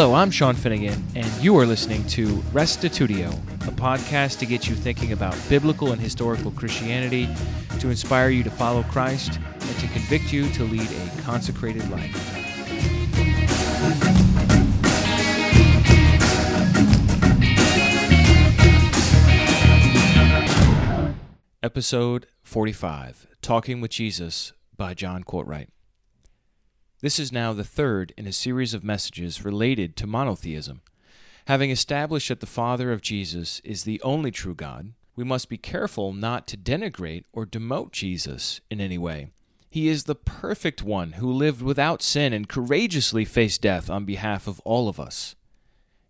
Hello, I'm Sean Finnegan, and you are listening to Restitutio, a podcast to get you thinking about biblical and historical Christianity, to inspire you to follow Christ, and to convict you to lead a consecrated life. Episode 45 Talking with Jesus by John Courtwright. This is now the third in a series of messages related to monotheism. Having established that the Father of Jesus is the only true God, we must be careful not to denigrate or demote Jesus in any way. He is the perfect one who lived without sin and courageously faced death on behalf of all of us.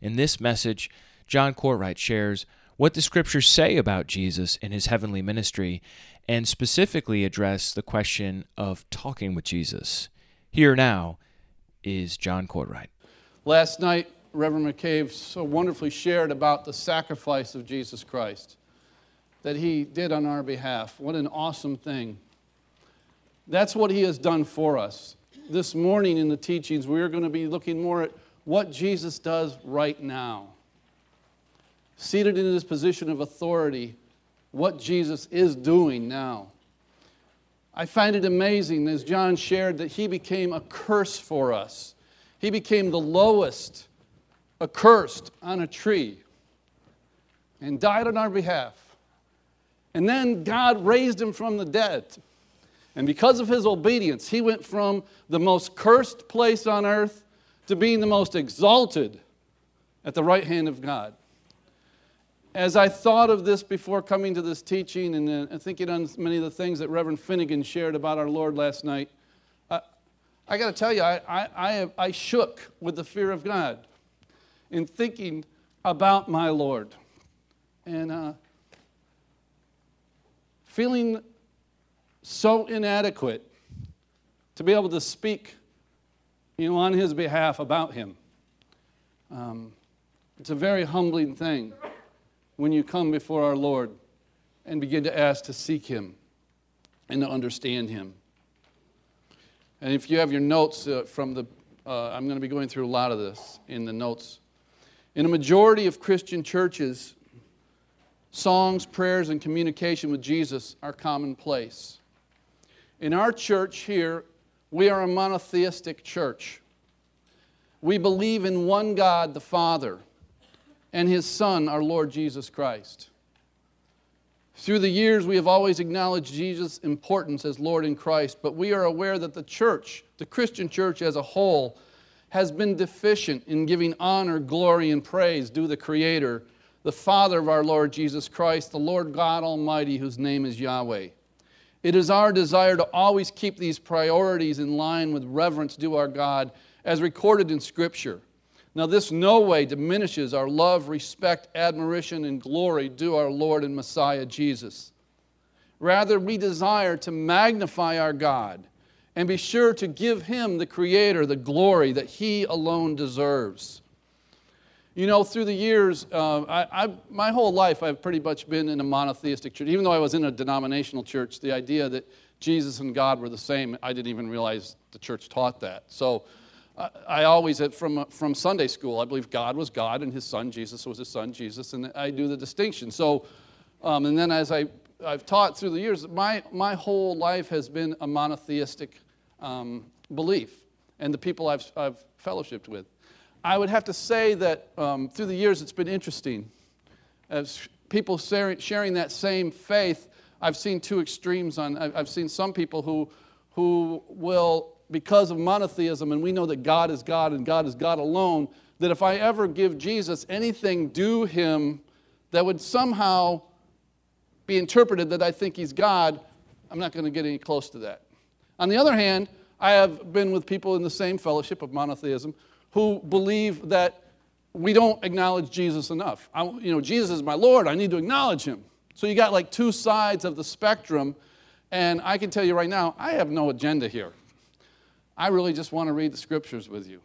In this message, John Courtwright shares what the scriptures say about Jesus in his heavenly ministry and specifically address the question of talking with Jesus. Here now is John Courtwright. Last night, Reverend McCabe so wonderfully shared about the sacrifice of Jesus Christ that he did on our behalf. What an awesome thing. That's what he has done for us. This morning in the teachings, we're going to be looking more at what Jesus does right now. Seated in his position of authority, what Jesus is doing now. I find it amazing, as John shared, that he became a curse for us. He became the lowest, accursed on a tree, and died on our behalf. And then God raised him from the dead. And because of his obedience, he went from the most cursed place on earth to being the most exalted at the right hand of God as I thought of this before coming to this teaching and uh, thinking on many of the things that Reverend Finnegan shared about our Lord last night, uh, I got to tell you, I, I, I, have, I shook with the fear of God in thinking about my Lord and uh, feeling so inadequate to be able to speak you know, on his behalf about him. Um, it's a very humbling thing when you come before our Lord and begin to ask to seek Him and to understand Him. And if you have your notes uh, from the, uh, I'm going to be going through a lot of this in the notes. In a majority of Christian churches, songs, prayers, and communication with Jesus are commonplace. In our church here, we are a monotheistic church. We believe in one God, the Father and his Son, our Lord Jesus Christ. Through the years, we have always acknowledged Jesus' importance as Lord in Christ, but we are aware that the church, the Christian church as a whole, has been deficient in giving honor, glory, and praise due the Creator, the Father of our Lord Jesus Christ, the Lord God Almighty, whose name is Yahweh. It is our desire to always keep these priorities in line with reverence due our God as recorded in Scripture. Now, this no way diminishes our love, respect, admiration, and glory due our Lord and Messiah Jesus. Rather, we desire to magnify our God and be sure to give Him, the Creator, the glory that He alone deserves. You know, through the years, uh, I, I, my whole life, I've pretty much been in a monotheistic church. Even though I was in a denominational church, the idea that Jesus and God were the same, I didn't even realize the church taught that. So, I always, from, from Sunday school, I believe God was God and his son Jesus was his son Jesus, and I do the distinction. So, um, and then as I, I've taught through the years, my, my whole life has been a monotheistic um, belief, and the people I've, I've fellowshipped with. I would have to say that um, through the years it's been interesting. As people sharing that same faith, I've seen two extremes on, I've seen some people who, who will because of monotheism, and we know that God is God and God is God alone, that if I ever give Jesus anything due him that would somehow be interpreted that I think he's God, I'm not going to get any close to that. On the other hand, I have been with people in the same fellowship of monotheism who believe that we don't acknowledge Jesus enough. I, you know, Jesus is my Lord, I need to acknowledge him. So you got like two sides of the spectrum, and I can tell you right now, I have no agenda here. I really just want to read the scriptures with you.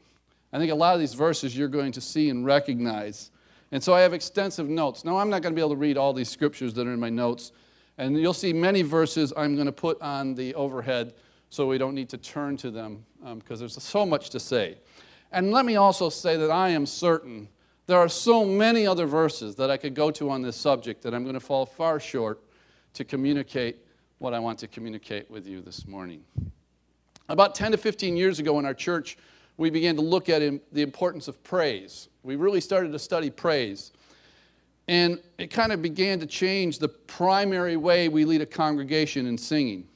I think a lot of these verses you're going to see and recognize. And so I have extensive notes. Now, I'm not going to be able to read all these scriptures that are in my notes. And you'll see many verses I'm going to put on the overhead so we don't need to turn to them because um, there's so much to say. And let me also say that I am certain there are so many other verses that I could go to on this subject that I'm going to fall far short to communicate what I want to communicate with you this morning. About 10 to 15 years ago in our church, we began to look at the importance of praise. We really started to study praise. And it kind of began to change the primary way we lead a congregation in singing.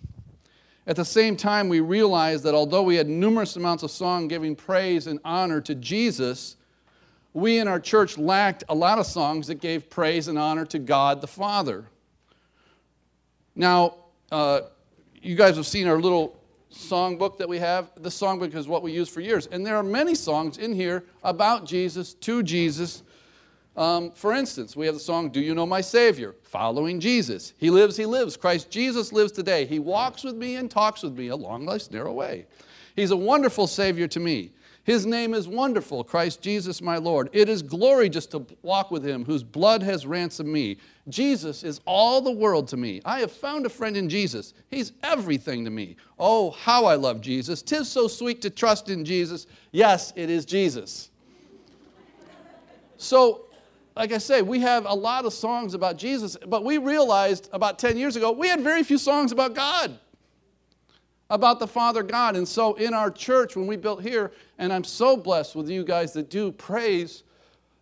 At the same time, we realized that although we had numerous amounts of song giving praise and honor to Jesus, we in our church lacked a lot of songs that gave praise and honor to God the Father. Now, uh, you guys have seen our little songbook that we have. The songbook is what we use for years. And there are many songs in here about Jesus, to Jesus, um, for instance, we have the song, Do You Know My Savior? Following Jesus. He lives, He lives. Christ Jesus lives today. He walks with me and talks with me along life's narrow way. He's a wonderful Savior to me. His name is wonderful, Christ Jesus my Lord. It is glory just to walk with Him, whose blood has ransomed me. Jesus is all the world to me. I have found a friend in Jesus. He's everything to me. Oh, how I love Jesus. Tis so sweet to trust in Jesus. Yes, it is Jesus. So like I say, we have a lot of songs about Jesus, but we realized about 10 years ago we had very few songs about God, about the Father God. And so in our church, when we built here, and I'm so blessed with you guys that do praise,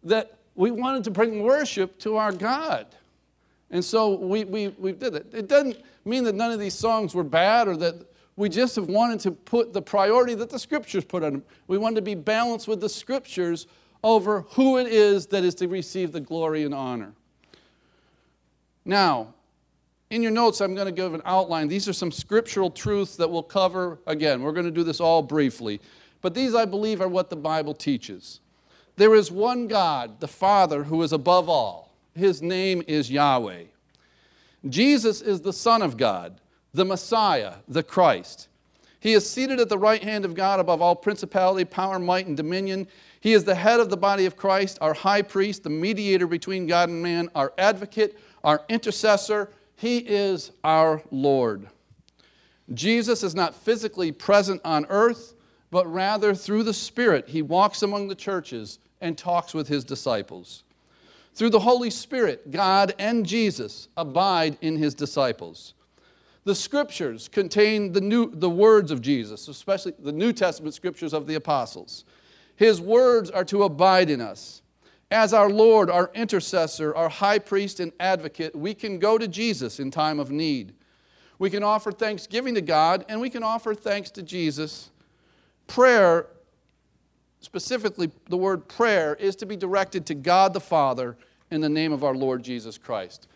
that we wanted to bring worship to our God. And so we, we, we did it. It doesn't mean that none of these songs were bad or that we just have wanted to put the priority that the scriptures put on them. We wanted to be balanced with the scriptures over who it is that is to receive the glory and honor. Now, in your notes, I'm going to give an outline. These are some scriptural truths that we'll cover. Again, we're going to do this all briefly. But these, I believe, are what the Bible teaches. There is one God, the Father, who is above all. His name is Yahweh. Jesus is the Son of God, the Messiah, the Christ. He is seated at the right hand of God above all principality, power, might, and dominion. He is the head of the body of Christ, our high priest, the mediator between God and man, our advocate, our intercessor. He is our Lord. Jesus is not physically present on earth, but rather through the Spirit, he walks among the churches and talks with his disciples. Through the Holy Spirit, God and Jesus abide in his disciples. The scriptures contain the, new, the words of Jesus, especially the New Testament scriptures of the apostles. His words are to abide in us. As our Lord, our intercessor, our high priest, and advocate, we can go to Jesus in time of need. We can offer thanksgiving to God and we can offer thanks to Jesus. Prayer, specifically the word prayer, is to be directed to God the Father in the name of our Lord Jesus Christ.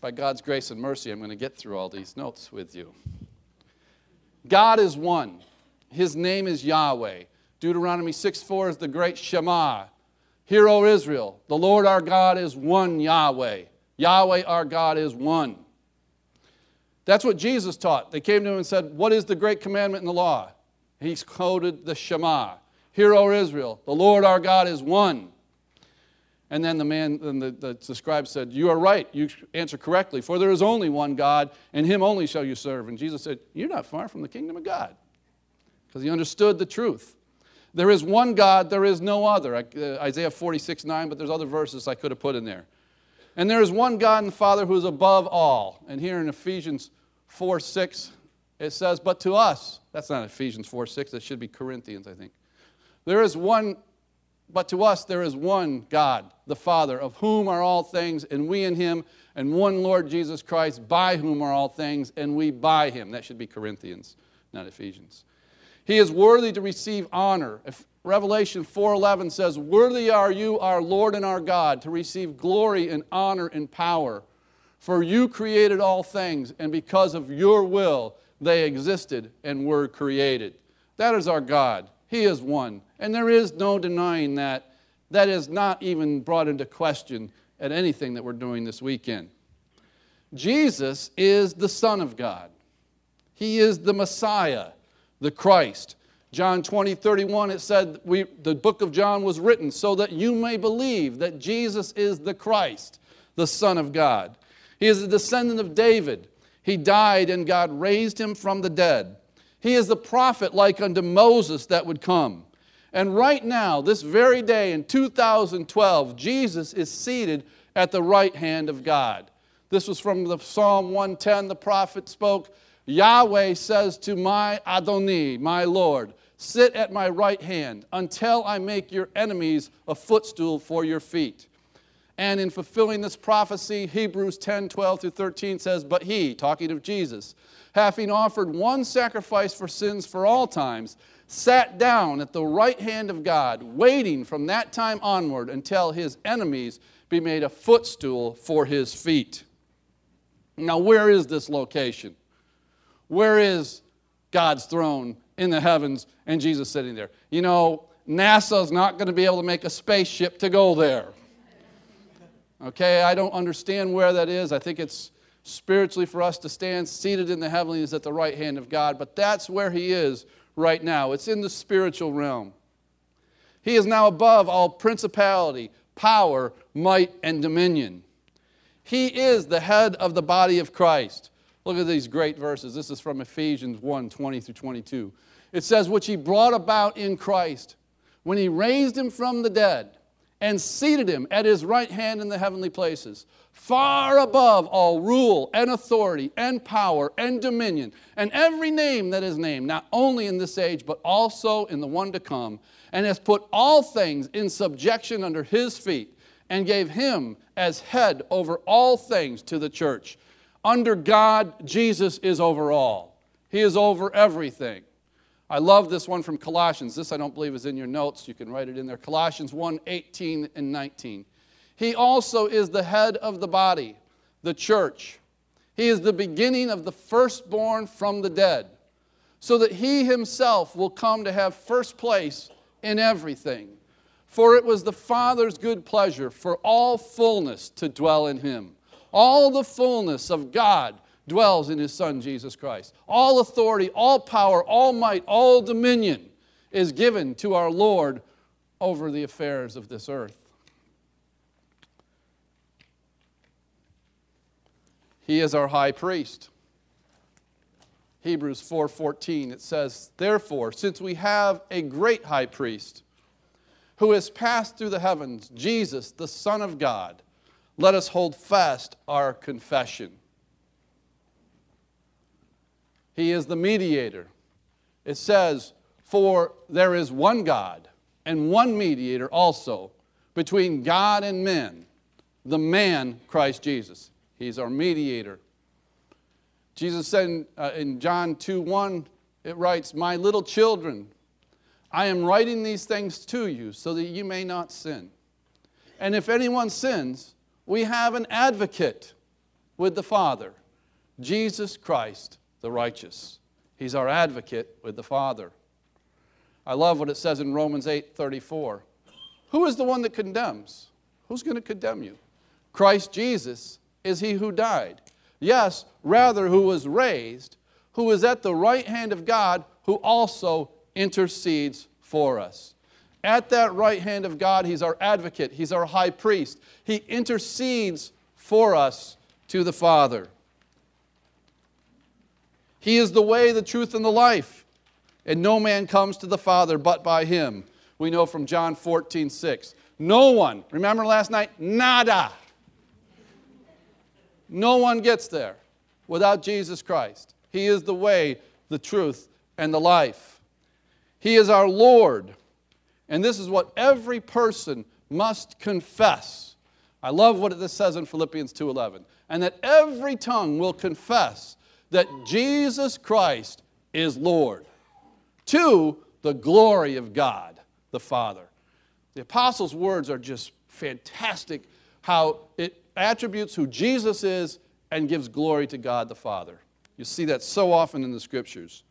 By God's grace and mercy, I'm going to get through all these notes with you. God is one, His name is Yahweh. Deuteronomy 6 4 is the great Shema. Hear, O Israel, the Lord our God is one Yahweh. Yahweh our God is one. That's what Jesus taught. They came to him and said, What is the great commandment in the law? He quoted the Shema. Hear, O Israel, the Lord our God is one. And then the man, then the, the, the scribe said, You are right. You answer correctly. For there is only one God, and him only shall you serve. And Jesus said, You're not far from the kingdom of God. Because he understood the truth. There is one God, there is no other. Uh, Isaiah 46, 9, but there's other verses I could have put in there. And there is one God and the Father who is above all. And here in Ephesians 4, 6, it says, But to us, that's not Ephesians 4, 6, that should be Corinthians, I think. There is one, but to us there is one God, the Father, of whom are all things, and we in him, and one Lord Jesus Christ, by whom are all things, and we by him. That should be Corinthians, not Ephesians. He is worthy to receive honor. If Revelation 4:11 says, "Worthy are you, our Lord and our God, to receive glory and honor and power, for you created all things, and because of your will they existed and were created." That is our God. He is one, and there is no denying that. That is not even brought into question at anything that we're doing this weekend. Jesus is the Son of God. He is the Messiah the Christ. John 20, 31, it said we, the book of John was written so that you may believe that Jesus is the Christ, the Son of God. He is a descendant of David. He died and God raised him from the dead. He is the prophet like unto Moses that would come. And right now, this very day in 2012, Jesus is seated at the right hand of God. This was from the Psalm 110, the prophet spoke. Yahweh says to my Adoni, my Lord, sit at my right hand until I make your enemies a footstool for your feet. And in fulfilling this prophecy, Hebrews 10 12 through 13 says, But he, talking of Jesus, having offered one sacrifice for sins for all times, sat down at the right hand of God, waiting from that time onward until his enemies be made a footstool for his feet. Now, where is this location? Where is God's throne in the heavens and Jesus sitting there? You know, NASA's not going to be able to make a spaceship to go there. Okay, I don't understand where that is. I think it's spiritually for us to stand seated in the heavenlies at the right hand of God, but that's where He is right now. It's in the spiritual realm. He is now above all principality, power, might, and dominion. He is the head of the body of Christ. Look at these great verses. This is from Ephesians 1 20 through 22. It says, Which he brought about in Christ when he raised him from the dead and seated him at his right hand in the heavenly places, far above all rule and authority and power and dominion, and every name that is named, not only in this age, but also in the one to come, and has put all things in subjection under his feet, and gave him as head over all things to the church. Under God, Jesus is over all, he is over everything. I love this one from Colossians. This I don't believe is in your notes. You can write it in there. Colossians 1 18 and 19. He also is the head of the body, the church. He is the beginning of the firstborn from the dead, so that he himself will come to have first place in everything. For it was the Father's good pleasure for all fullness to dwell in him. All the fullness of God dwells in his Son, Jesus Christ. All authority, all power, all might, all dominion is given to our Lord over the affairs of this earth. He is our high priest. Hebrews 4:14 it says, "Therefore, since we have a great high priest who has passed through the heavens, Jesus, the Son of God, let us hold fast our confession." He is the mediator. It says, For there is one God and one mediator also between God and men, the man Christ Jesus. He's our mediator. Jesus said in, uh, in John 2 1, it writes, My little children, I am writing these things to you so that you may not sin. And if anyone sins, we have an advocate with the Father, Jesus Christ the righteous. He's our advocate with the Father. I love what it says in Romans 8 34. Who is the one that condemns? Who's going to condemn you? Christ Jesus is he who died. Yes, rather, who was raised, who is at the right hand of God, who also intercedes for us. At that right hand of God, he's our advocate, he's our high priest. He intercedes for us to the Father. He is the way, the truth, and the life. And no man comes to the Father but by him. We know from John 14, 6. No one, remember last night? Nada. No one gets there without Jesus Christ. He is the way, the truth, and the life. He is our Lord. And this is what every person must confess. I love what this says in Philippians 2:11. And that every tongue will confess that Jesus Christ is Lord to the glory of God the Father. The apostles' words are just fantastic how it attributes who Jesus is and gives glory to God the Father. You see that so often in the scriptures.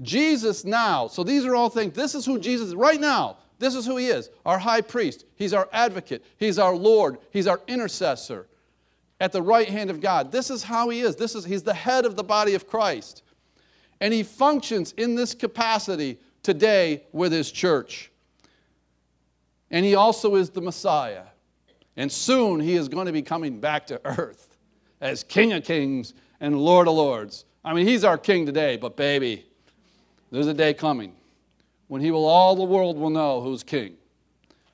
Jesus now, so these are all things, this is who Jesus is right now. This is who he is our high priest. He's our advocate. He's our Lord. He's our intercessor at the right hand of God. This is how he is. This is he's the head of the body of Christ. And he functions in this capacity today with his church. And he also is the Messiah. And soon he is going to be coming back to earth as King of Kings and Lord of Lords. I mean, he's our king today, but baby, there's a day coming when he will all the world will know who's king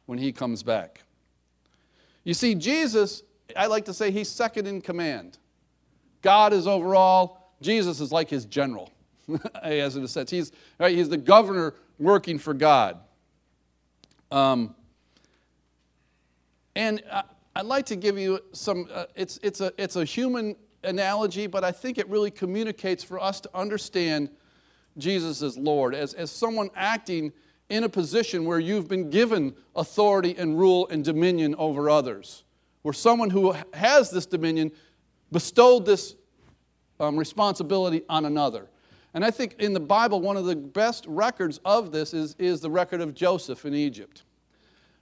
when he comes back. You see, Jesus, I like to say he's second in command. God is over all, Jesus is like his general, as in a sense. He's, right, he's the governor working for God. Um, and I, I'd like to give you some, uh, it's, it's, a, it's a human analogy, but I think it really communicates for us to understand Jesus as Lord, as, as someone acting in a position where you've been given authority and rule and dominion over others, where someone who has this dominion bestowed this um, responsibility on another. And I think in the Bible, one of the best records of this is, is the record of Joseph in Egypt,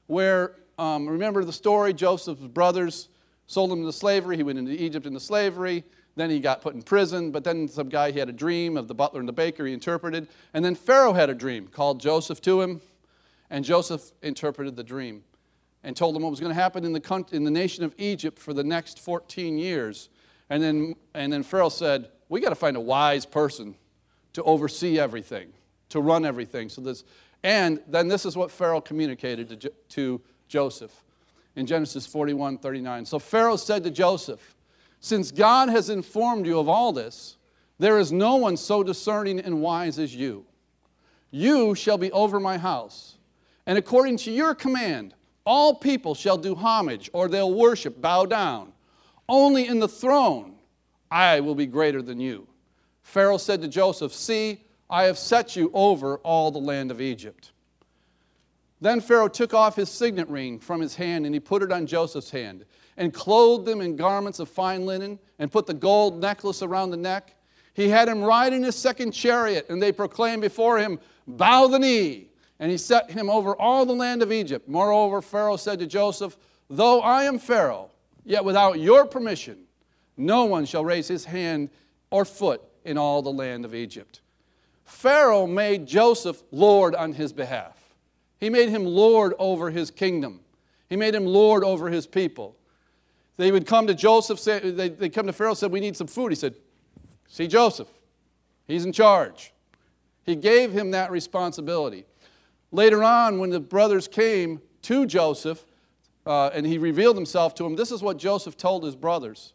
where, um, remember the story, Joseph's brothers sold him into slavery. He went into Egypt into slavery. Then he got put in prison, but then some guy, he had a dream of the butler and the baker, he interpreted. And then Pharaoh had a dream, called Joseph to him, and Joseph interpreted the dream and told him what was going to happen in the, country, in the nation of Egypt for the next 14 years. And then, and then Pharaoh said, We got to find a wise person to oversee everything, to run everything. So this, and then this is what Pharaoh communicated to, to Joseph in Genesis 41 39. So Pharaoh said to Joseph, since God has informed you of all this, there is no one so discerning and wise as you. You shall be over my house, and according to your command, all people shall do homage, or they'll worship, bow down. Only in the throne I will be greater than you. Pharaoh said to Joseph, See, I have set you over all the land of Egypt. Then Pharaoh took off his signet ring from his hand and he put it on Joseph's hand and clothed him in garments of fine linen, and put the gold necklace around the neck. He had him ride in his second chariot, and they proclaimed before him, Bow the knee. And he set him over all the land of Egypt. Moreover, Pharaoh said to Joseph, Though I am Pharaoh, yet without your permission, no one shall raise his hand or foot in all the land of Egypt. Pharaoh made Joseph Lord on his behalf. He made him Lord over his kingdom. He made him Lord over his people. They would come to Joseph, say, they, they come to Pharaoh, said, We need some food. He said, See Joseph. He's in charge. He gave him that responsibility. Later on, when the brothers came to Joseph uh, and he revealed himself to them, this is what Joseph told his brothers.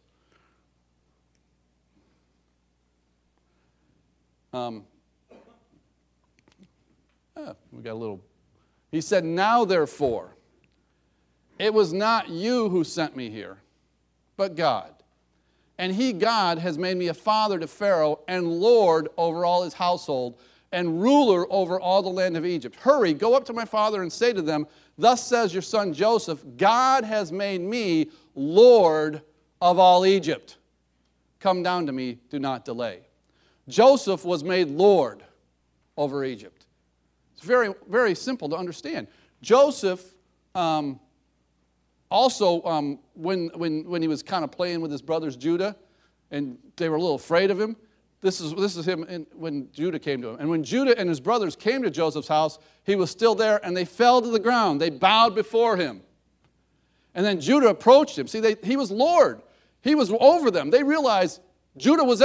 Um, ah, we got a little. He said, Now therefore, it was not you who sent me here but God. And he, God, has made me a father to Pharaoh and Lord over all his household and ruler over all the land of Egypt. Hurry, go up to my father and say to them, Thus says your son Joseph, God has made me Lord of all Egypt. Come down to me, do not delay. Joseph was made Lord over Egypt. It's very, very simple to understand. Joseph um, also, um, when, when, when he was kind of playing with his brothers Judah, and they were a little afraid of him, this is, this is him in, when Judah came to him. And when Judah and his brothers came to Joseph's house, he was still there, and they fell to the ground. They bowed before him. And then Judah approached him. See, they, he was Lord. He was over them. They realized Judah was,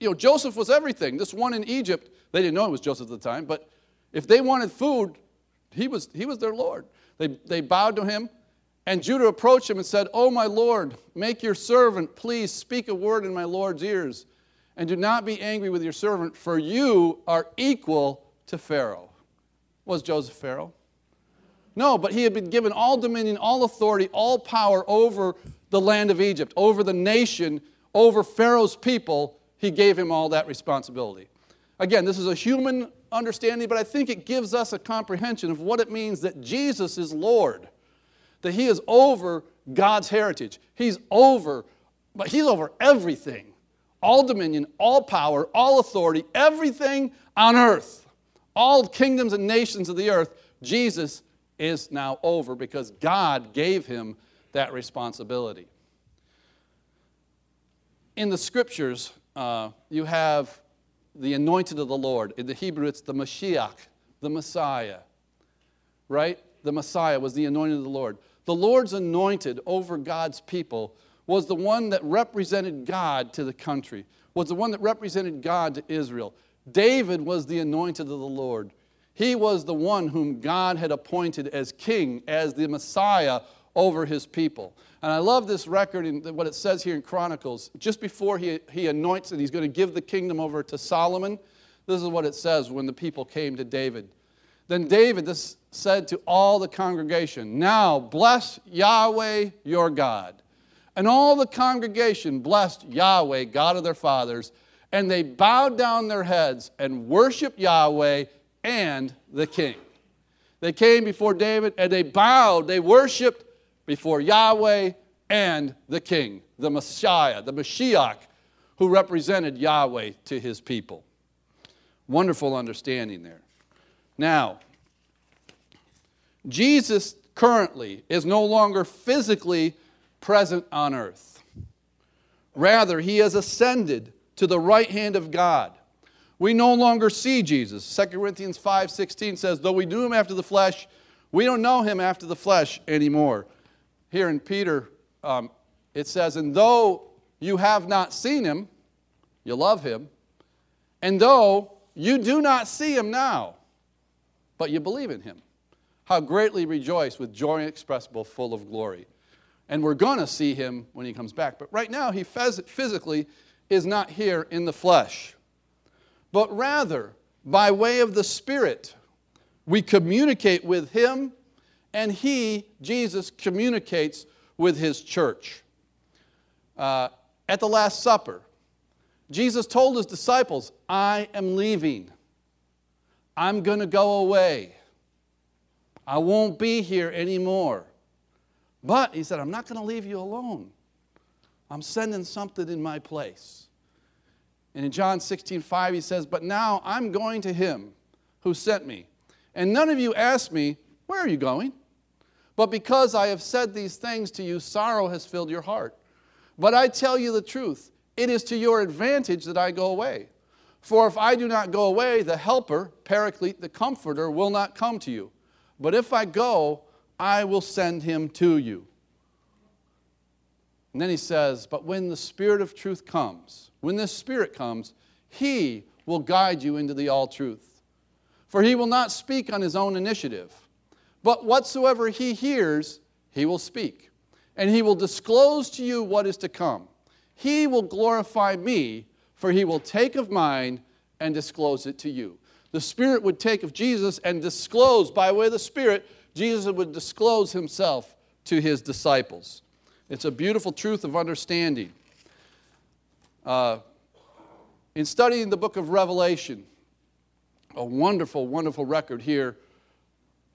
you know, Joseph was everything. This one in Egypt, they didn't know it was Joseph at the time, but if they wanted food, he was, he was their Lord. They, they bowed to him. And Judah approached him and said, Oh, my Lord, make your servant please speak a word in my Lord's ears, and do not be angry with your servant, for you are equal to Pharaoh. Was Joseph Pharaoh? No, but he had been given all dominion, all authority, all power over the land of Egypt, over the nation, over Pharaoh's people. He gave him all that responsibility. Again, this is a human understanding, but I think it gives us a comprehension of what it means that Jesus is Lord that he is over God's heritage. He's over, but he's over everything all dominion, all power, all authority, everything on earth, all kingdoms and nations of the earth. Jesus is now over because God gave him that responsibility. In the scriptures, uh, you have the anointed of the Lord. In the Hebrew, it's the Mashiach, the Messiah, right? The Messiah was the anointed of the Lord. The Lord's anointed over God's people was the one that represented God to the country, was the one that represented God to Israel. David was the anointed of the Lord. He was the one whom God had appointed as king, as the Messiah over his people. And I love this record in what it says here in Chronicles. Just before he, he anoints and he's going to give the kingdom over to Solomon, this is what it says when the people came to David. Then David said to all the congregation, Now bless Yahweh your God. And all the congregation blessed Yahweh, God of their fathers, and they bowed down their heads and worshiped Yahweh and the king. They came before David and they bowed, they worshiped before Yahweh and the king, the Messiah, the Mashiach, who represented Yahweh to his people. Wonderful understanding there. Now, Jesus currently is no longer physically present on earth. Rather, he has ascended to the right hand of God. We no longer see Jesus. 2 Corinthians 5:16 says, "Though we knew him after the flesh, we don't know him after the flesh anymore." Here in Peter, um, it says, "And though you have not seen him, you love him, and though you do not see him now, but you believe in him, how greatly rejoice with joy inexpressible, full of glory." And we're going to see him when he comes back. But right now, he physically is not here in the flesh, but rather, by way of the Spirit, we communicate with him, and he, Jesus, communicates with his church. Uh, at the Last Supper, Jesus told his disciples, I am leaving. I'm going to go away. I won't be here anymore. But he said, I'm not going to leave you alone. I'm sending something in my place. And in John 16, 5, he says, But now I'm going to him who sent me. And none of you asked me, Where are you going? But because I have said these things to you, sorrow has filled your heart. But I tell you the truth, it is to your advantage that I go away. For if I do not go away, the Helper, Paraclete, the Comforter, will not come to you. But if I go, I will send him to you. And then he says, But when the Spirit of truth comes, when this Spirit comes, he will guide you into the all truth. For he will not speak on his own initiative, but whatsoever he hears, he will speak. And he will disclose to you what is to come. He will glorify me, for he will take of mine and disclose it to you. The Spirit would take of Jesus and disclose by way of the Spirit Jesus would disclose himself to his disciples. It's a beautiful truth of understanding. Uh, in studying the book of Revelation, a wonderful, wonderful record here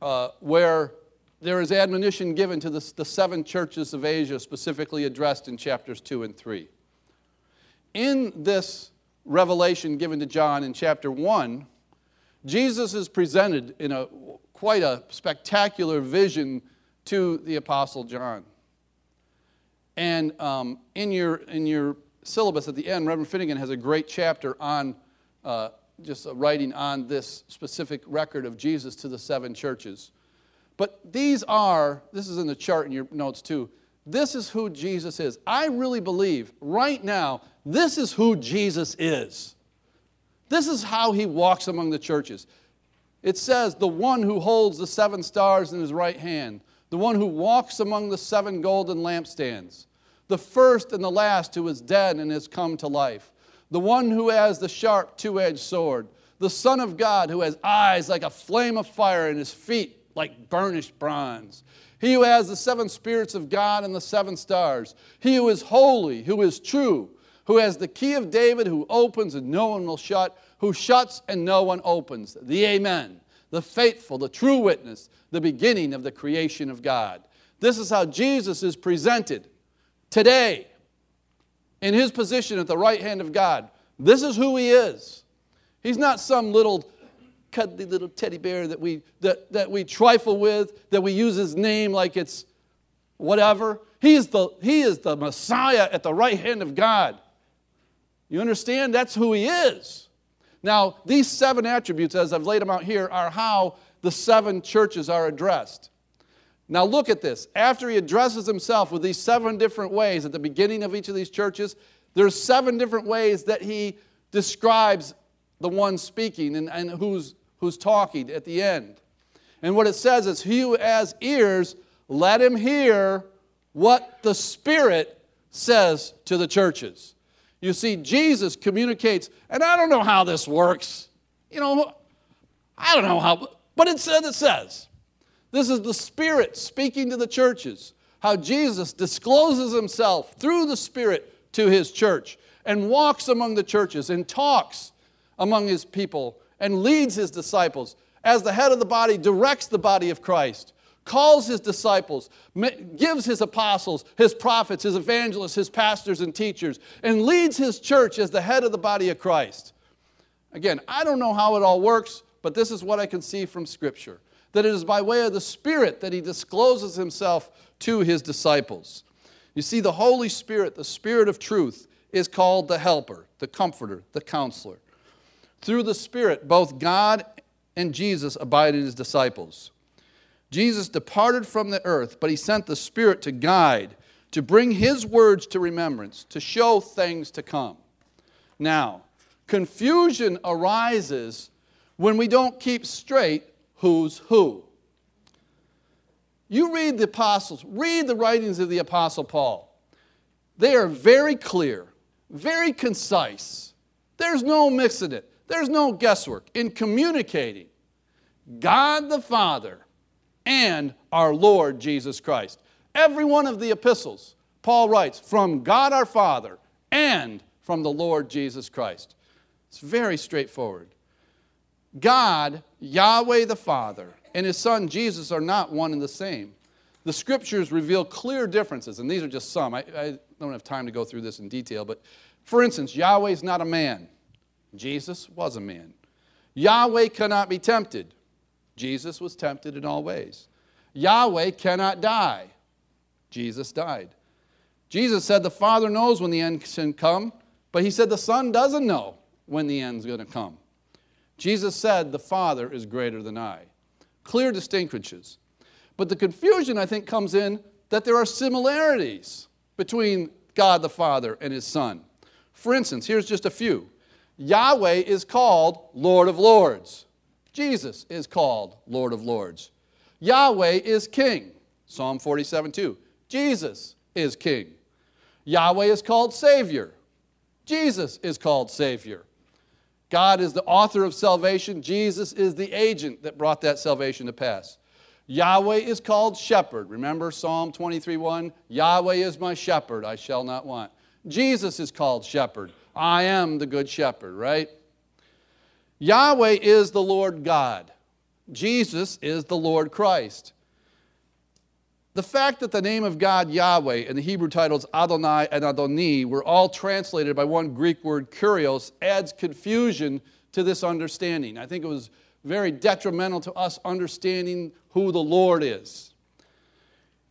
uh, where there is admonition given to the, the seven churches of Asia, specifically addressed in chapters 2 and 3. In this revelation given to John in chapter 1, Jesus is presented in a quite a spectacular vision to the Apostle John. And um, in, your, in your syllabus at the end, Reverend Finnegan has a great chapter on uh, just writing on this specific record of Jesus to the seven churches. But these are, this is in the chart in your notes too, this is who Jesus is. I really believe right now, this is who Jesus is. This is how he walks among the churches. It says, the one who holds the seven stars in his right hand, the one who walks among the seven golden lampstands, the first and the last who is dead and has come to life, the one who has the sharp two edged sword, the Son of God who has eyes like a flame of fire and his feet like burnished bronze. He who has the seven spirits of God and the seven stars. He who is holy, who is true, who has the key of David, who opens and no one will shut, who shuts and no one opens. The Amen, the faithful, the true witness, the beginning of the creation of God. This is how Jesus is presented today in his position at the right hand of God. This is who he is. He's not some little cuddly little teddy bear that we, that, that we trifle with, that we use his name like it's whatever. He is, the, he is the Messiah at the right hand of God. You understand? That's who he is. Now, these seven attributes, as I've laid them out here, are how the seven churches are addressed. Now, look at this. After he addresses himself with these seven different ways at the beginning of each of these churches, there's seven different ways that he describes the one speaking and, and who's who's talking at the end. And what it says is, He who has ears, let him hear what the Spirit says to the churches. You see, Jesus communicates, and I don't know how this works. You know, I don't know how, but it says it says. This is the Spirit speaking to the churches, how Jesus discloses himself through the Spirit to his church and walks among the churches and talks among his people and leads his disciples as the head of the body, directs the body of Christ, calls his disciples, gives his apostles, his prophets, his evangelists, his pastors and teachers, and leads his church as the head of the body of Christ. Again, I don't know how it all works, but this is what I can see from Scripture that it is by way of the Spirit that he discloses himself to his disciples. You see, the Holy Spirit, the Spirit of truth, is called the Helper, the Comforter, the Counselor. Through the Spirit, both God and Jesus abide in his disciples. Jesus departed from the earth, but he sent the Spirit to guide, to bring his words to remembrance, to show things to come. Now, confusion arises when we don't keep straight who's who. You read the apostles, read the writings of the apostle Paul. They are very clear, very concise. There's no mixing it. There's no guesswork in communicating God the Father and our Lord Jesus Christ. Every one of the epistles, Paul writes, from God our Father and from the Lord Jesus Christ. It's very straightforward. God, Yahweh the Father, and his Son Jesus are not one and the same. The scriptures reveal clear differences, and these are just some. I, I don't have time to go through this in detail, but for instance, Yahweh is not a man. Jesus was a man. Yahweh cannot be tempted. Jesus was tempted in all ways. Yahweh cannot die. Jesus died. Jesus said the Father knows when the end can come, but he said the Son doesn't know when the end's going to come. Jesus said the Father is greater than I. Clear distinctions. But the confusion, I think, comes in that there are similarities between God the Father and his Son. For instance, here's just a few Yahweh is called Lord of Lords. Jesus is called Lord of Lords. Yahweh is King. Psalm 47 2. Jesus is King. Yahweh is called Savior. Jesus is called Savior. God is the author of salvation. Jesus is the agent that brought that salvation to pass. Yahweh is called shepherd. Remember Psalm 23 1? Yahweh is my shepherd, I shall not want. Jesus is called shepherd. I am the good shepherd, right? Yahweh is the Lord God. Jesus is the Lord Christ. The fact that the name of God, Yahweh, and the Hebrew titles Adonai and Adoni were all translated by one Greek word, kurios, adds confusion to this understanding. I think it was very detrimental to us understanding who the Lord is.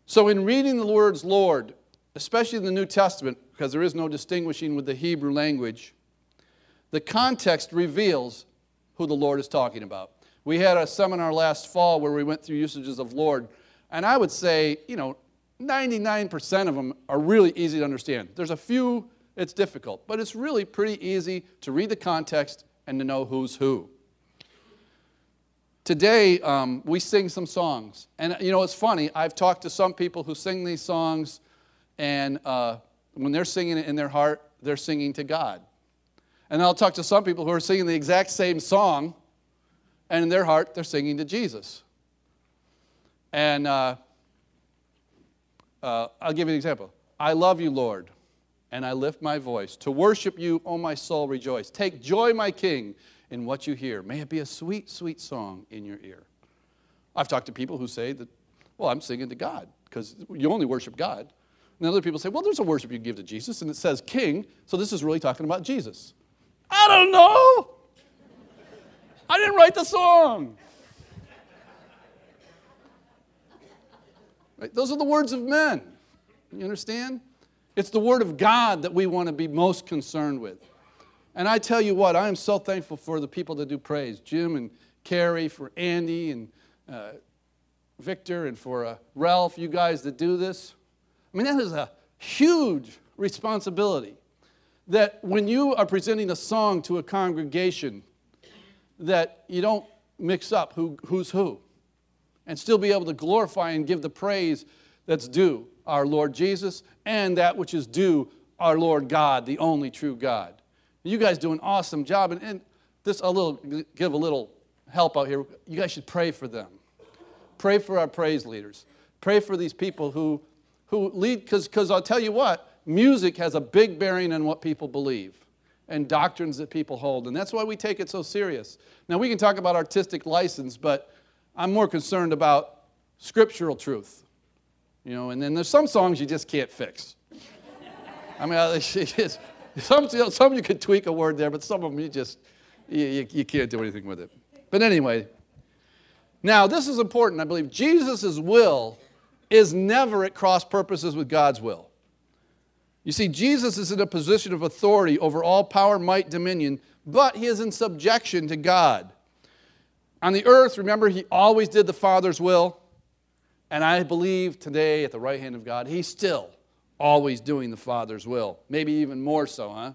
So, in reading the words Lord, especially in the New Testament, because there is no distinguishing with the Hebrew language, the context reveals who the Lord is talking about. We had a seminar last fall where we went through usages of Lord, and I would say, you know, 99% of them are really easy to understand. There's a few it's difficult, but it's really pretty easy to read the context and to know who's who. Today, um, we sing some songs. And you know, it's funny, I've talked to some people who sing these songs, and uh, when they're singing it in their heart, they're singing to God. And I'll talk to some people who are singing the exact same song, and in their heart, they're singing to Jesus. And uh, uh, I'll give you an example. I love you, Lord, and I lift my voice. To worship you, O my soul, rejoice. Take joy, my King, in what you hear. May it be a sweet, sweet song in your ear. I've talked to people who say that, well, I'm singing to God, because you only worship God. And other people say, well, there's a worship you give to Jesus, and it says King, so this is really talking about Jesus. I don't know. I didn't write the song. Right? Those are the words of men. You understand? It's the word of God that we want to be most concerned with. And I tell you what, I am so thankful for the people that do praise Jim and Carrie, for Andy and uh, Victor, and for uh, Ralph, you guys that do this. I mean, that is a huge responsibility that when you are presenting a song to a congregation, that you don't mix up who, who's who and still be able to glorify and give the praise that's due our Lord Jesus and that which is due our Lord God, the only true God. You guys do an awesome job, and, and this a little give a little help out here. You guys should pray for them. Pray for our praise leaders. Pray for these people who who lead because I'll tell you what, music has a big bearing on what people believe and doctrines that people hold, and that's why we take it so serious. Now we can talk about artistic license, but I'm more concerned about scriptural truth. You know, and then there's some songs you just can't fix. I mean, some, some you could tweak a word there, but some of them you just, you, you, you can't do anything with it. But anyway, now this is important. I believe Jesus' will is never at cross purposes with God's will. You see, Jesus is in a position of authority over all power, might, dominion, but he is in subjection to God. On the earth, remember, he always did the Father's will. And I believe today, at the right hand of God, he's still always doing the Father's will. Maybe even more so, huh?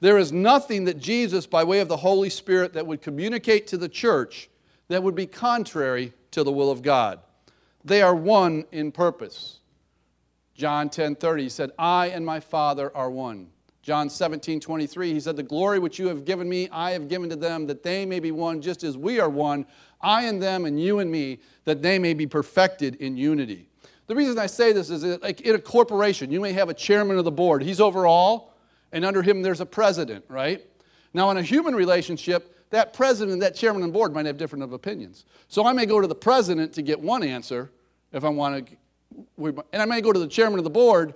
There is nothing that Jesus, by way of the Holy Spirit, that would communicate to the church that would be contrary to the will of God. They are one in purpose. John 10 30, he said, I and my Father are one. John 17 23, he said, The glory which you have given me, I have given to them, that they may be one just as we are one, I and them and you and me, that they may be perfected in unity. The reason I say this is that, like in a corporation, you may have a chairman of the board. He's over all, and under him there's a president, right? Now, in a human relationship, that president, that chairman the board might have different of opinions. So I may go to the president to get one answer if I want to, and I may go to the chairman of the board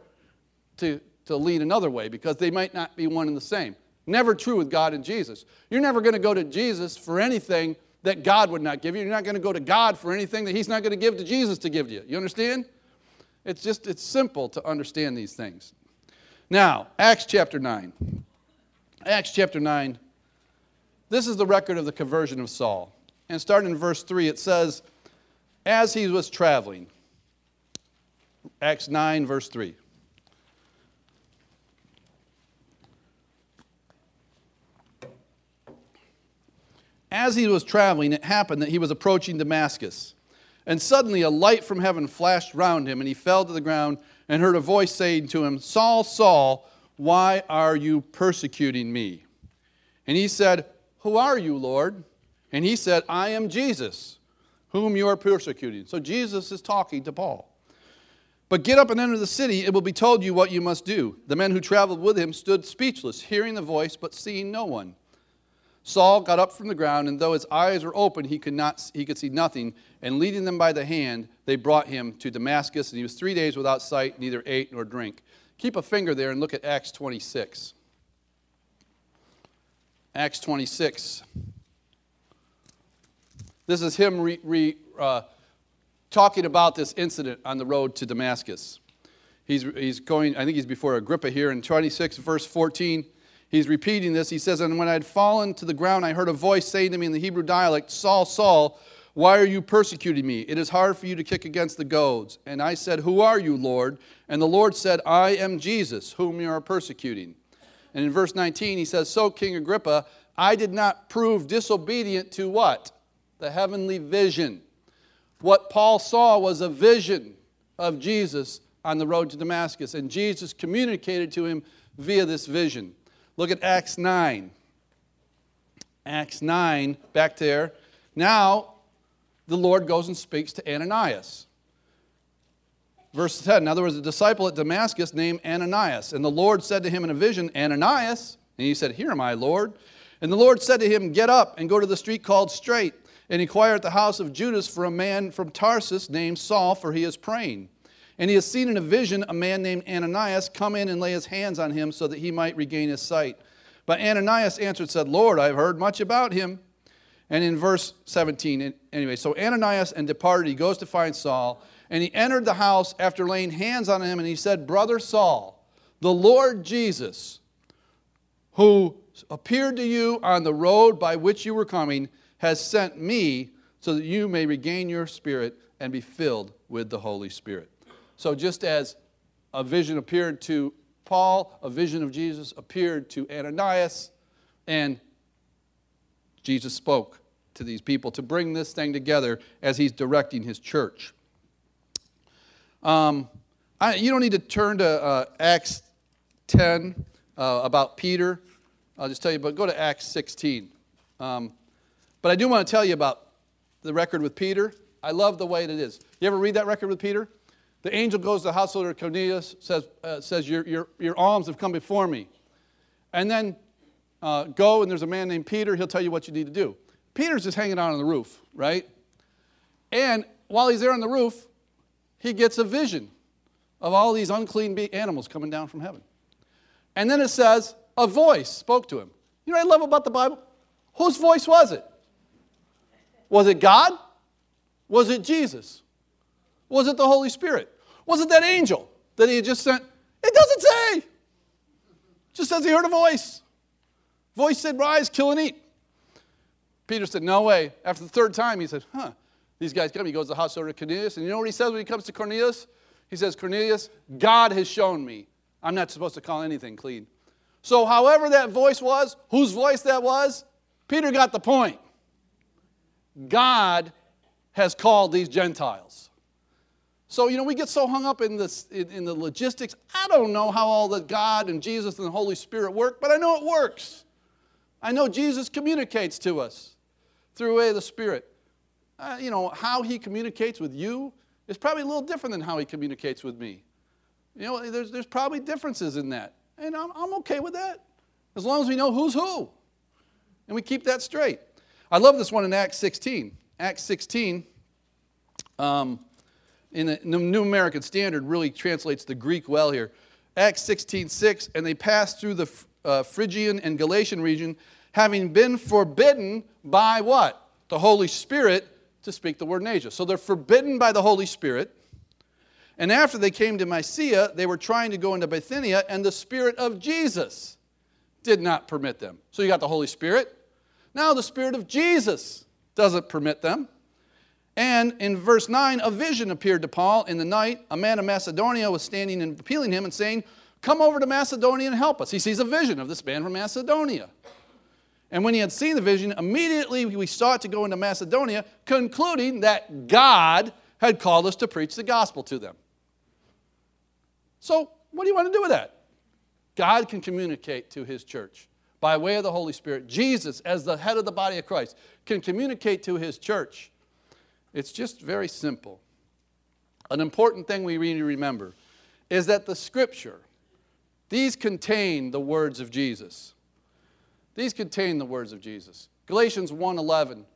to, to lead another way because they might not be one and the same. Never true with God and Jesus. You're never going to go to Jesus for anything that God would not give you. You're not going to go to God for anything that He's not going to give to Jesus to give to you. You understand? It's just, it's simple to understand these things. Now, Acts chapter 9. Acts chapter 9. This is the record of the conversion of Saul. And starting in verse 3, it says, As he was traveling, Acts 9, verse 3. As he was traveling, it happened that he was approaching Damascus. And suddenly a light from heaven flashed round him, and he fell to the ground and heard a voice saying to him, Saul, Saul, why are you persecuting me? And he said, Who are you, Lord? And he said, I am Jesus, whom you are persecuting. So Jesus is talking to Paul. But get up and enter the city, it will be told you what you must do. The men who traveled with him stood speechless, hearing the voice, but seeing no one. Saul got up from the ground, and though his eyes were open, he could, not, he could see nothing. And leading them by the hand, they brought him to Damascus, and he was three days without sight, neither ate nor drink. Keep a finger there and look at Acts 26. Acts 26. This is him re, re, uh, talking about this incident on the road to Damascus. He's, he's going, I think he's before Agrippa here in 26, verse 14. He's repeating this. He says, And when I had fallen to the ground, I heard a voice saying to me in the Hebrew dialect, Saul, Saul, why are you persecuting me? It is hard for you to kick against the goads. And I said, Who are you, Lord? And the Lord said, I am Jesus, whom you are persecuting. And in verse 19, he says, So, King Agrippa, I did not prove disobedient to what? The heavenly vision. What Paul saw was a vision of Jesus on the road to Damascus, and Jesus communicated to him via this vision. Look at Acts 9. Acts 9, back there. Now, the Lord goes and speaks to Ananias. Verse 10 Now there was a disciple at Damascus named Ananias, and the Lord said to him in a vision, Ananias. And he said, Here am I, Lord. And the Lord said to him, Get up and go to the street called Straight, and inquire at the house of Judas for a man from Tarsus named Saul, for he is praying. And he has seen in a vision a man named Ananias come in and lay his hands on him so that he might regain his sight. But Ananias answered, said, Lord, I've heard much about him. And in verse 17, anyway, so Ananias and departed, he goes to find Saul, and he entered the house after laying hands on him, and he said, Brother Saul, the Lord Jesus, who appeared to you on the road by which you were coming, has sent me so that you may regain your spirit and be filled with the Holy Spirit. So, just as a vision appeared to Paul, a vision of Jesus appeared to Ananias, and Jesus spoke to these people to bring this thing together as he's directing his church. Um, I, you don't need to turn to uh, Acts 10 uh, about Peter. I'll just tell you, but go to Acts 16. Um, but I do want to tell you about the record with Peter. I love the way it is. You ever read that record with Peter? The angel goes to the household of Cornelius, says, uh, says your, your, your alms have come before me. And then uh, go, and there's a man named Peter. He'll tell you what you need to do. Peter's just hanging out on the roof, right? And while he's there on the roof, he gets a vision of all these unclean animals coming down from heaven. And then it says, a voice spoke to him. You know what I love about the Bible? Whose voice was it? Was it God? Was it Jesus? Was it the Holy Spirit? Was it that angel that he had just sent? It doesn't say. It just says he heard a voice. Voice said, Rise, kill and eat. Peter said, No way. After the third time, he said, Huh, these guys come. He goes to the house of Cornelius. And you know what he says when he comes to Cornelius? He says, Cornelius, God has shown me I'm not supposed to call anything clean. So, however that voice was, whose voice that was, Peter got the point. God has called these Gentiles. So, you know, we get so hung up in, this, in, in, the logistics. I don't know how all the God and Jesus and the Holy Spirit work, but I know it works. I know Jesus communicates to us through way of the Spirit. Uh, you know, how he communicates with you is probably a little different than how he communicates with me. You know, there's, there's probably differences in that. And I'm, I'm okay with that, as long as we know who's who. And we keep that straight. I love this one in Acts 16. Acts 16, um, in the New American Standard, really translates the Greek well here. Acts 16, 6, and they passed through the uh, Phrygian and Galatian region, having been forbidden by what? The Holy Spirit to speak the word in Asia. So they're forbidden by the Holy Spirit. And after they came to Mysia, they were trying to go into Bithynia, and the Spirit of Jesus did not permit them. So you got the Holy Spirit. Now the Spirit of Jesus doesn't permit them. And in verse 9, a vision appeared to Paul in the night. A man of Macedonia was standing and appealing him and saying, Come over to Macedonia and help us. He sees a vision of this man from Macedonia. And when he had seen the vision, immediately we sought to go into Macedonia, concluding that God had called us to preach the gospel to them. So, what do you want to do with that? God can communicate to his church by way of the Holy Spirit. Jesus, as the head of the body of Christ, can communicate to his church. It's just very simple. An important thing we need to remember is that the scripture, these contain the words of Jesus. These contain the words of Jesus. Galatians 1:11.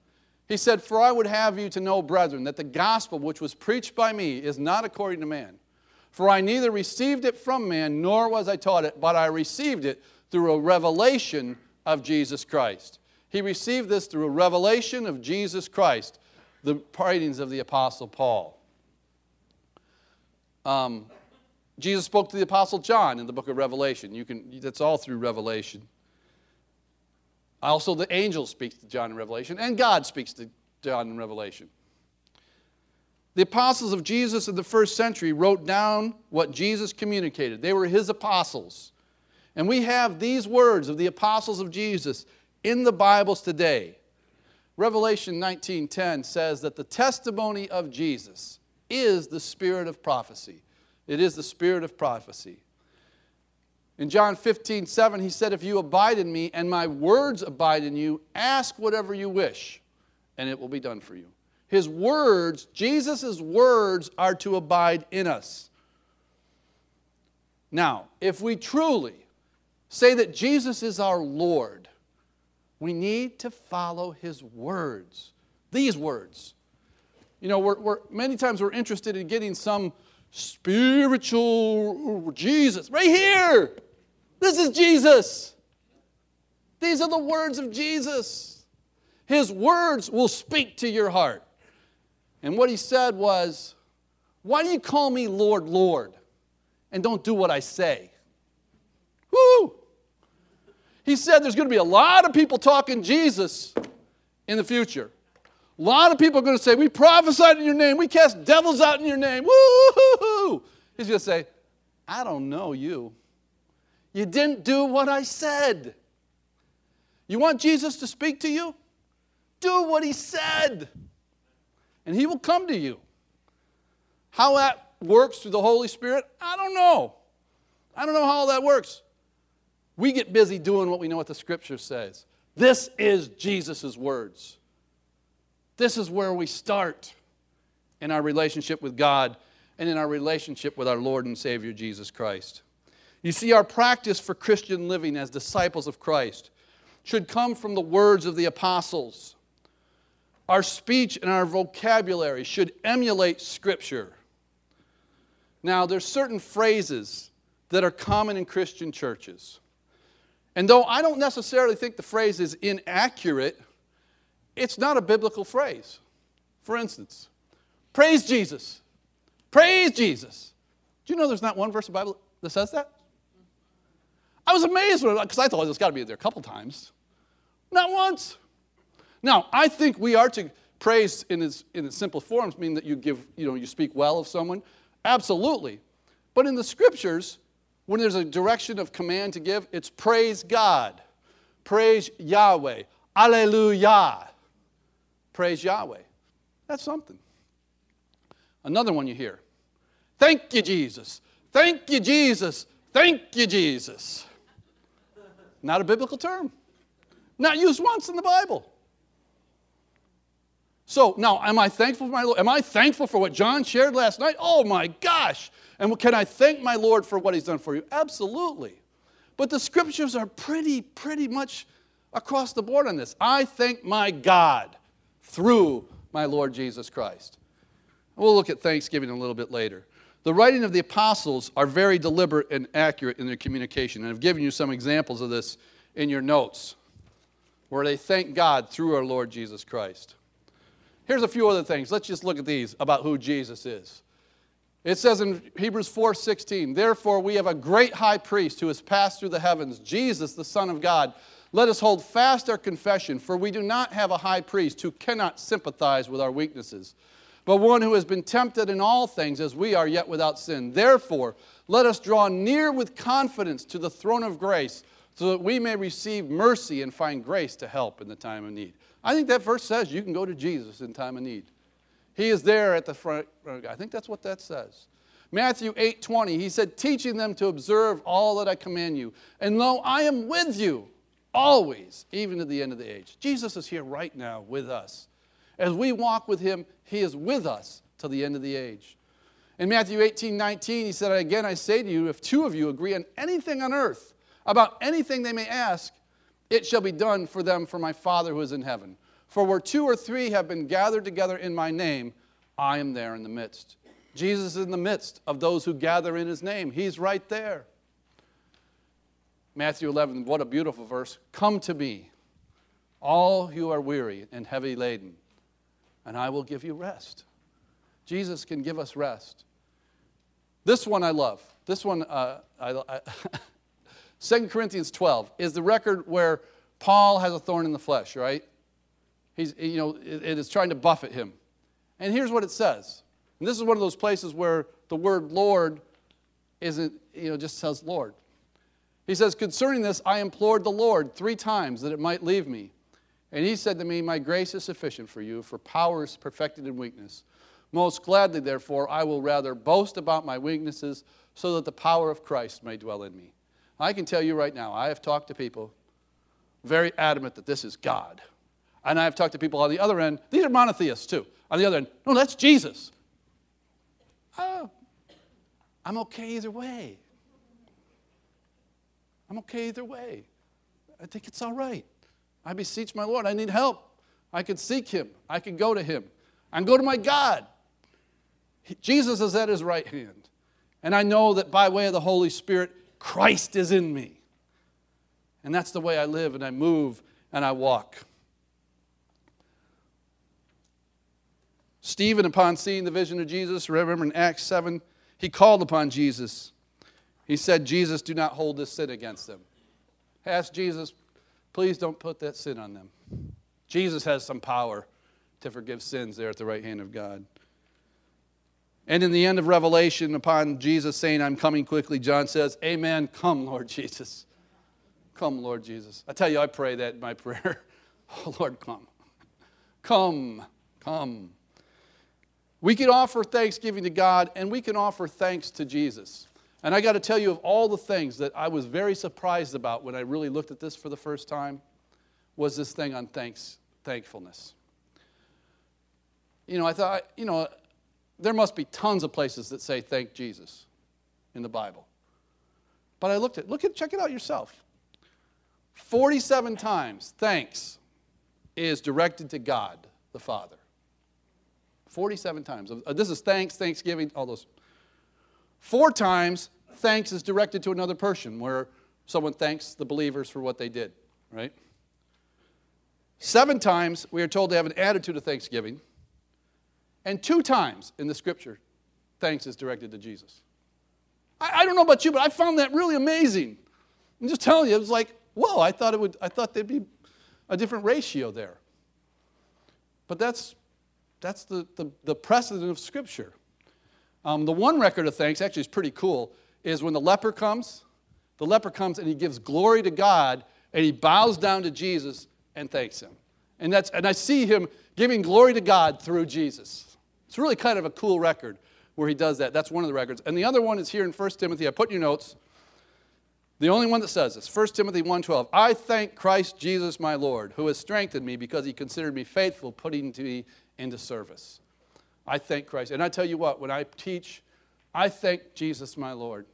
He said, "For I would have you to know, brethren, that the gospel which was preached by me is not according to man." For I neither received it from man, nor was I taught it, but I received it through a revelation of Jesus Christ. He received this through a revelation of Jesus Christ, the writings of the Apostle Paul. Um, Jesus spoke to the Apostle John in the book of Revelation. You can, that's all through Revelation. Also, the angel speaks to John in Revelation, and God speaks to John in Revelation. The apostles of Jesus in the first century wrote down what Jesus communicated. They were his apostles. And we have these words of the apostles of Jesus in the Bibles today. Revelation 19:10 says that the testimony of Jesus is the spirit of prophecy. It is the spirit of prophecy. In John 15, 7, he said, If you abide in me and my words abide in you, ask whatever you wish, and it will be done for you. His words, Jesus' words, are to abide in us. Now, if we truly say that Jesus is our Lord, we need to follow his words. These words. You know, we're, we're, many times we're interested in getting some spiritual Jesus. Right here! This is Jesus. These are the words of Jesus. His words will speak to your heart. And what he said was, Why do you call me Lord, Lord, and don't do what I say? Woo! He said there's going to be a lot of people talking Jesus in the future. A lot of people are going to say, We prophesied in your name, we cast devils out in your name. Woo! He's going to say, I don't know you. You didn't do what I said. You want Jesus to speak to you? Do what he said, and he will come to you. How that works through the Holy Spirit, I don't know. I don't know how all that works. We get busy doing what we know what the scripture says. This is Jesus' words. This is where we start in our relationship with God and in our relationship with our Lord and Savior Jesus Christ. You see, our practice for Christian living as disciples of Christ should come from the words of the apostles. Our speech and our vocabulary should emulate Scripture. Now, there's certain phrases that are common in Christian churches. And though I don't necessarily think the phrase is inaccurate, it's not a biblical phrase. For instance, praise Jesus. Praise Jesus. Do you know there's not one verse of the Bible that says that? I was amazed because I thought it's got to be there a couple times. Not once. Now, I think we are to praise in its, in its simple forms, mean that you give, you know, you speak well of someone. Absolutely. But in the scriptures, when there's a direction of command to give, it's praise God, praise Yahweh, Alleluia, praise Yahweh. That's something. Another one you hear. Thank you, Jesus. Thank you, Jesus. Thank you, Jesus. Not a biblical term. Not used once in the Bible. So now, am I thankful for my Lord? Am I thankful for what John shared last night? Oh my gosh. And can I thank my Lord for what he's done for you? Absolutely. But the scriptures are pretty, pretty much across the board on this. I thank my God through my Lord Jesus Christ. We'll look at Thanksgiving a little bit later. The writing of the apostles are very deliberate and accurate in their communication. And I've given you some examples of this in your notes, where they thank God through our Lord Jesus Christ. Here's a few other things. Let's just look at these about who Jesus is. It says in Hebrews 4:16, "Therefore we have a great high priest who has passed through the heavens, Jesus the Son of God. Let us hold fast our confession, for we do not have a high priest who cannot sympathize with our weaknesses, but one who has been tempted in all things as we are yet without sin. Therefore, let us draw near with confidence to the throne of grace, so that we may receive mercy and find grace to help in the time of need." I think that verse says you can go to Jesus in time of need. He is there at the front. I think that's what that says. Matthew 8 20, he said, teaching them to observe all that I command you. And lo, I am with you always, even to the end of the age. Jesus is here right now with us. As we walk with him, he is with us till the end of the age. In Matthew 18 19, he said, Again, I say to you, if two of you agree on anything on earth about anything they may ask, it shall be done for them for my Father who is in heaven. For where two or three have been gathered together in my name, I am there in the midst. Jesus is in the midst of those who gather in his name. He's right there. Matthew 11, what a beautiful verse. Come to me, all who are weary and heavy laden, and I will give you rest. Jesus can give us rest. This one I love. This one, uh, I, I 2 Corinthians 12 is the record where Paul has a thorn in the flesh, right? He's, you know, it, it is trying to buffet him. And here's what it says. And this is one of those places where the word Lord isn't, you know, just says Lord. He says, Concerning this, I implored the Lord three times that it might leave me. And he said to me, My grace is sufficient for you, for power is perfected in weakness. Most gladly, therefore, I will rather boast about my weaknesses so that the power of Christ may dwell in me. I can tell you right now, I have talked to people very adamant that this is God. And I've talked to people on the other end, these are monotheists too. On the other end, no, that's Jesus. Oh, I'm okay either way. I'm okay either way. I think it's all right. I beseech my Lord. I need help. I can seek him. I can go to him. I can go to my God. Jesus is at his right hand. And I know that by way of the Holy Spirit, Christ is in me. And that's the way I live and I move and I walk. Stephen, upon seeing the vision of Jesus, remember in Acts 7, he called upon Jesus. He said, Jesus, do not hold this sin against them. Ask Jesus, please don't put that sin on them. Jesus has some power to forgive sins there at the right hand of God. And in the end of Revelation, upon Jesus saying, I'm coming quickly, John says, Amen. Come, Lord Jesus. Come, Lord Jesus. I tell you, I pray that in my prayer. Oh, Lord, come. Come, come. We can offer thanksgiving to God and we can offer thanks to Jesus. And I got to tell you, of all the things that I was very surprised about when I really looked at this for the first time, was this thing on thanks, thankfulness. You know, I thought, you know, there must be tons of places that say thank Jesus in the Bible. But I looked at, look at, check it out yourself. 47 times thanks is directed to God the Father. 47 times. Uh, this is thanks, thanksgiving, all those. Four times thanks is directed to another person, where someone thanks the believers for what they did, right? Seven times we are told to have an attitude of thanksgiving. And two times in the scripture, thanks is directed to Jesus. I, I don't know about you, but I found that really amazing. I'm just telling you, it was like, whoa, I thought it would, I thought there'd be a different ratio there. But that's, that's the, the, the precedent of Scripture. Um, the one record of thanks, actually, is pretty cool, is when the leper comes, the leper comes and he gives glory to God and he bows down to Jesus and thanks him. And, that's, and I see him giving glory to God through Jesus. It's really kind of a cool record where he does that. That's one of the records. And the other one is here in 1 Timothy. I put in your notes. The only one that says this, 1 Timothy 1:12. I thank Christ Jesus my Lord, who has strengthened me because he considered me faithful, putting me into service. I thank Christ. And I tell you what, when I teach, I thank Jesus my Lord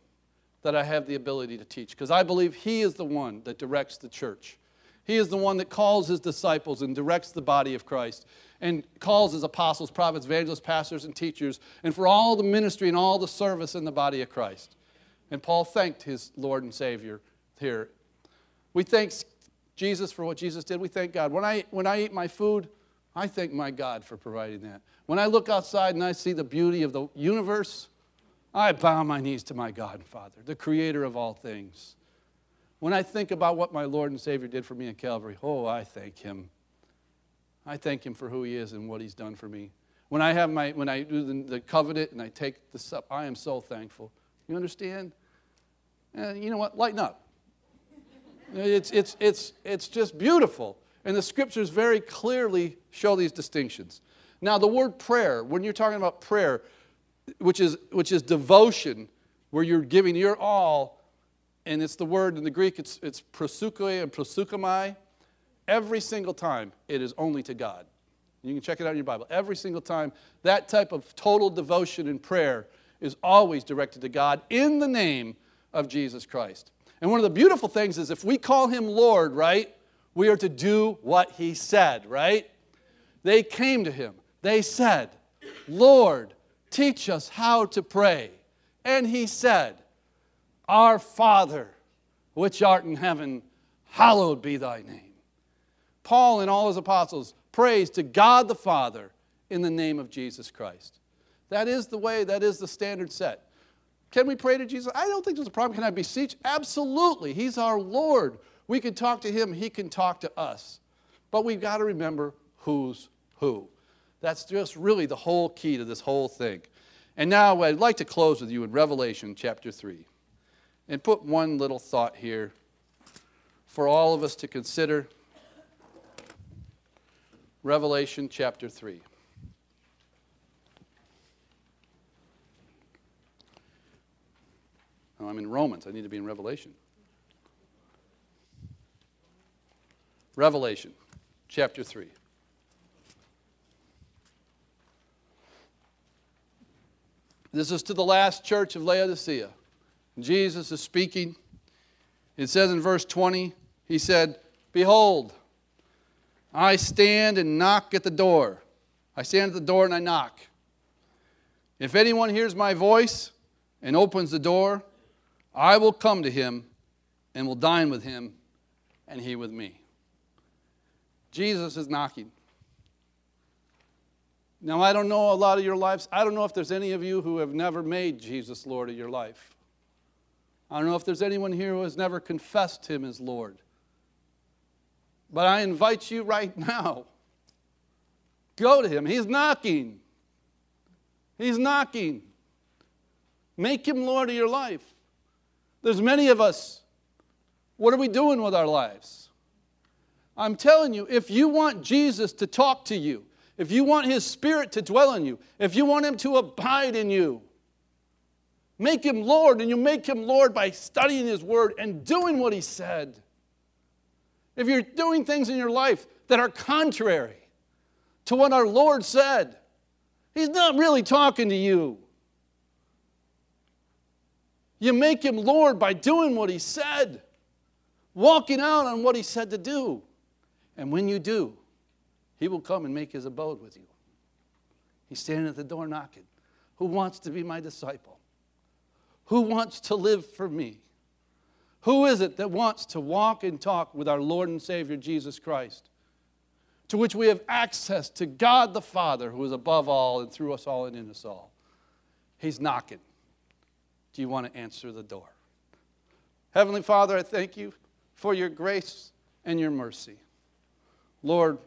that I have the ability to teach because I believe he is the one that directs the church. He is the one that calls his disciples and directs the body of Christ and calls his apostles, prophets, evangelists, pastors, and teachers, and for all the ministry and all the service in the body of Christ. And Paul thanked his Lord and Savior here. We thank Jesus for what Jesus did. We thank God. When I, when I eat my food, I thank my God for providing that. When I look outside and I see the beauty of the universe, I bow my knees to my God and Father, the creator of all things. When I think about what my Lord and Savior did for me at Calvary, oh, I thank Him. I thank Him for who He is and what He's done for me. When I have my, when I do the, the covenant and I take the sup, I am so thankful. You understand? Uh, you know what? Lighten up. It's, it's, it's, it's just beautiful. And the scriptures very clearly show these distinctions. Now, the word prayer, when you're talking about prayer, which is, which is devotion, where you're giving your all, and it's the word in the Greek, it's, it's prosukoi and proseuchomai. Every single time, it is only to God. You can check it out in your Bible. Every single time, that type of total devotion and prayer is always directed to God in the name of Jesus Christ. And one of the beautiful things is if we call him Lord, right, we are to do what he said, right? They came to him. They said, Lord, teach us how to pray. And he said, Our Father, which art in heaven, hallowed be thy name. Paul and all his apostles prays to God the Father in the name of Jesus Christ. That is the way, that is the standard set. Can we pray to Jesus? I don't think there's a problem. Can I beseech? Absolutely. He's our Lord. We can talk to him, he can talk to us. But we've got to remember who's who. That's just really the whole key to this whole thing. And now I'd like to close with you in Revelation chapter 3 and put one little thought here for all of us to consider. Revelation chapter 3. Oh, I'm in Romans. I need to be in Revelation. Revelation chapter 3. This is to the last church of Laodicea. Jesus is speaking. It says in verse 20, He said, Behold, I stand and knock at the door. I stand at the door and I knock. If anyone hears my voice and opens the door, I will come to him and will dine with him and he with me. Jesus is knocking. Now, I don't know a lot of your lives. I don't know if there's any of you who have never made Jesus Lord of your life. I don't know if there's anyone here who has never confessed him as Lord. But I invite you right now go to him. He's knocking. He's knocking. Make him Lord of your life. There's many of us. What are we doing with our lives? I'm telling you, if you want Jesus to talk to you, if you want His Spirit to dwell in you, if you want Him to abide in you, make Him Lord, and you make Him Lord by studying His Word and doing what He said. If you're doing things in your life that are contrary to what our Lord said, He's not really talking to you. You make Him Lord by doing what He said, walking out on what He said to do. And when you do, He will come and make His abode with you. He's standing at the door knocking. Who wants to be my disciple? Who wants to live for me? Who is it that wants to walk and talk with our Lord and Savior Jesus Christ? To which we have access to God the Father, who is above all and through us all and in us all. He's knocking. Do you want to answer the door? Heavenly Father, I thank you for your grace and your mercy. Lord,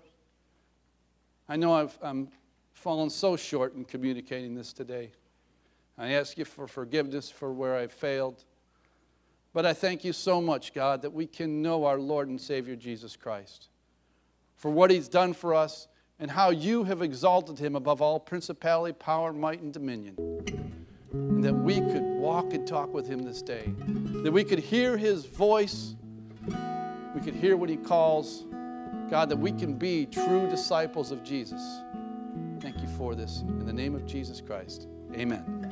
I know I've I'm fallen so short in communicating this today. I ask you for forgiveness for where I failed. But I thank you so much, God, that we can know our Lord and Savior Jesus Christ for what he's done for us and how you have exalted him above all principality, power, might, and dominion. And that we could walk and talk with him this day, that we could hear his voice, we could hear what he calls. God, that we can be true disciples of Jesus. Thank you for this. In the name of Jesus Christ, amen.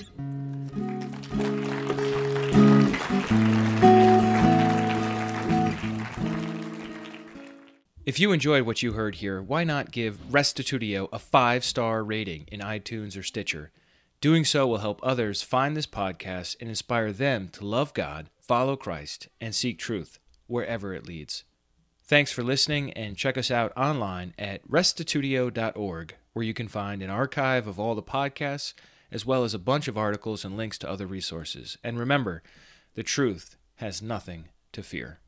If you enjoyed what you heard here, why not give Restitutio a five star rating in iTunes or Stitcher? Doing so will help others find this podcast and inspire them to love God, follow Christ, and seek truth wherever it leads. Thanks for listening, and check us out online at restitutio.org, where you can find an archive of all the podcasts, as well as a bunch of articles and links to other resources. And remember, the truth has nothing to fear.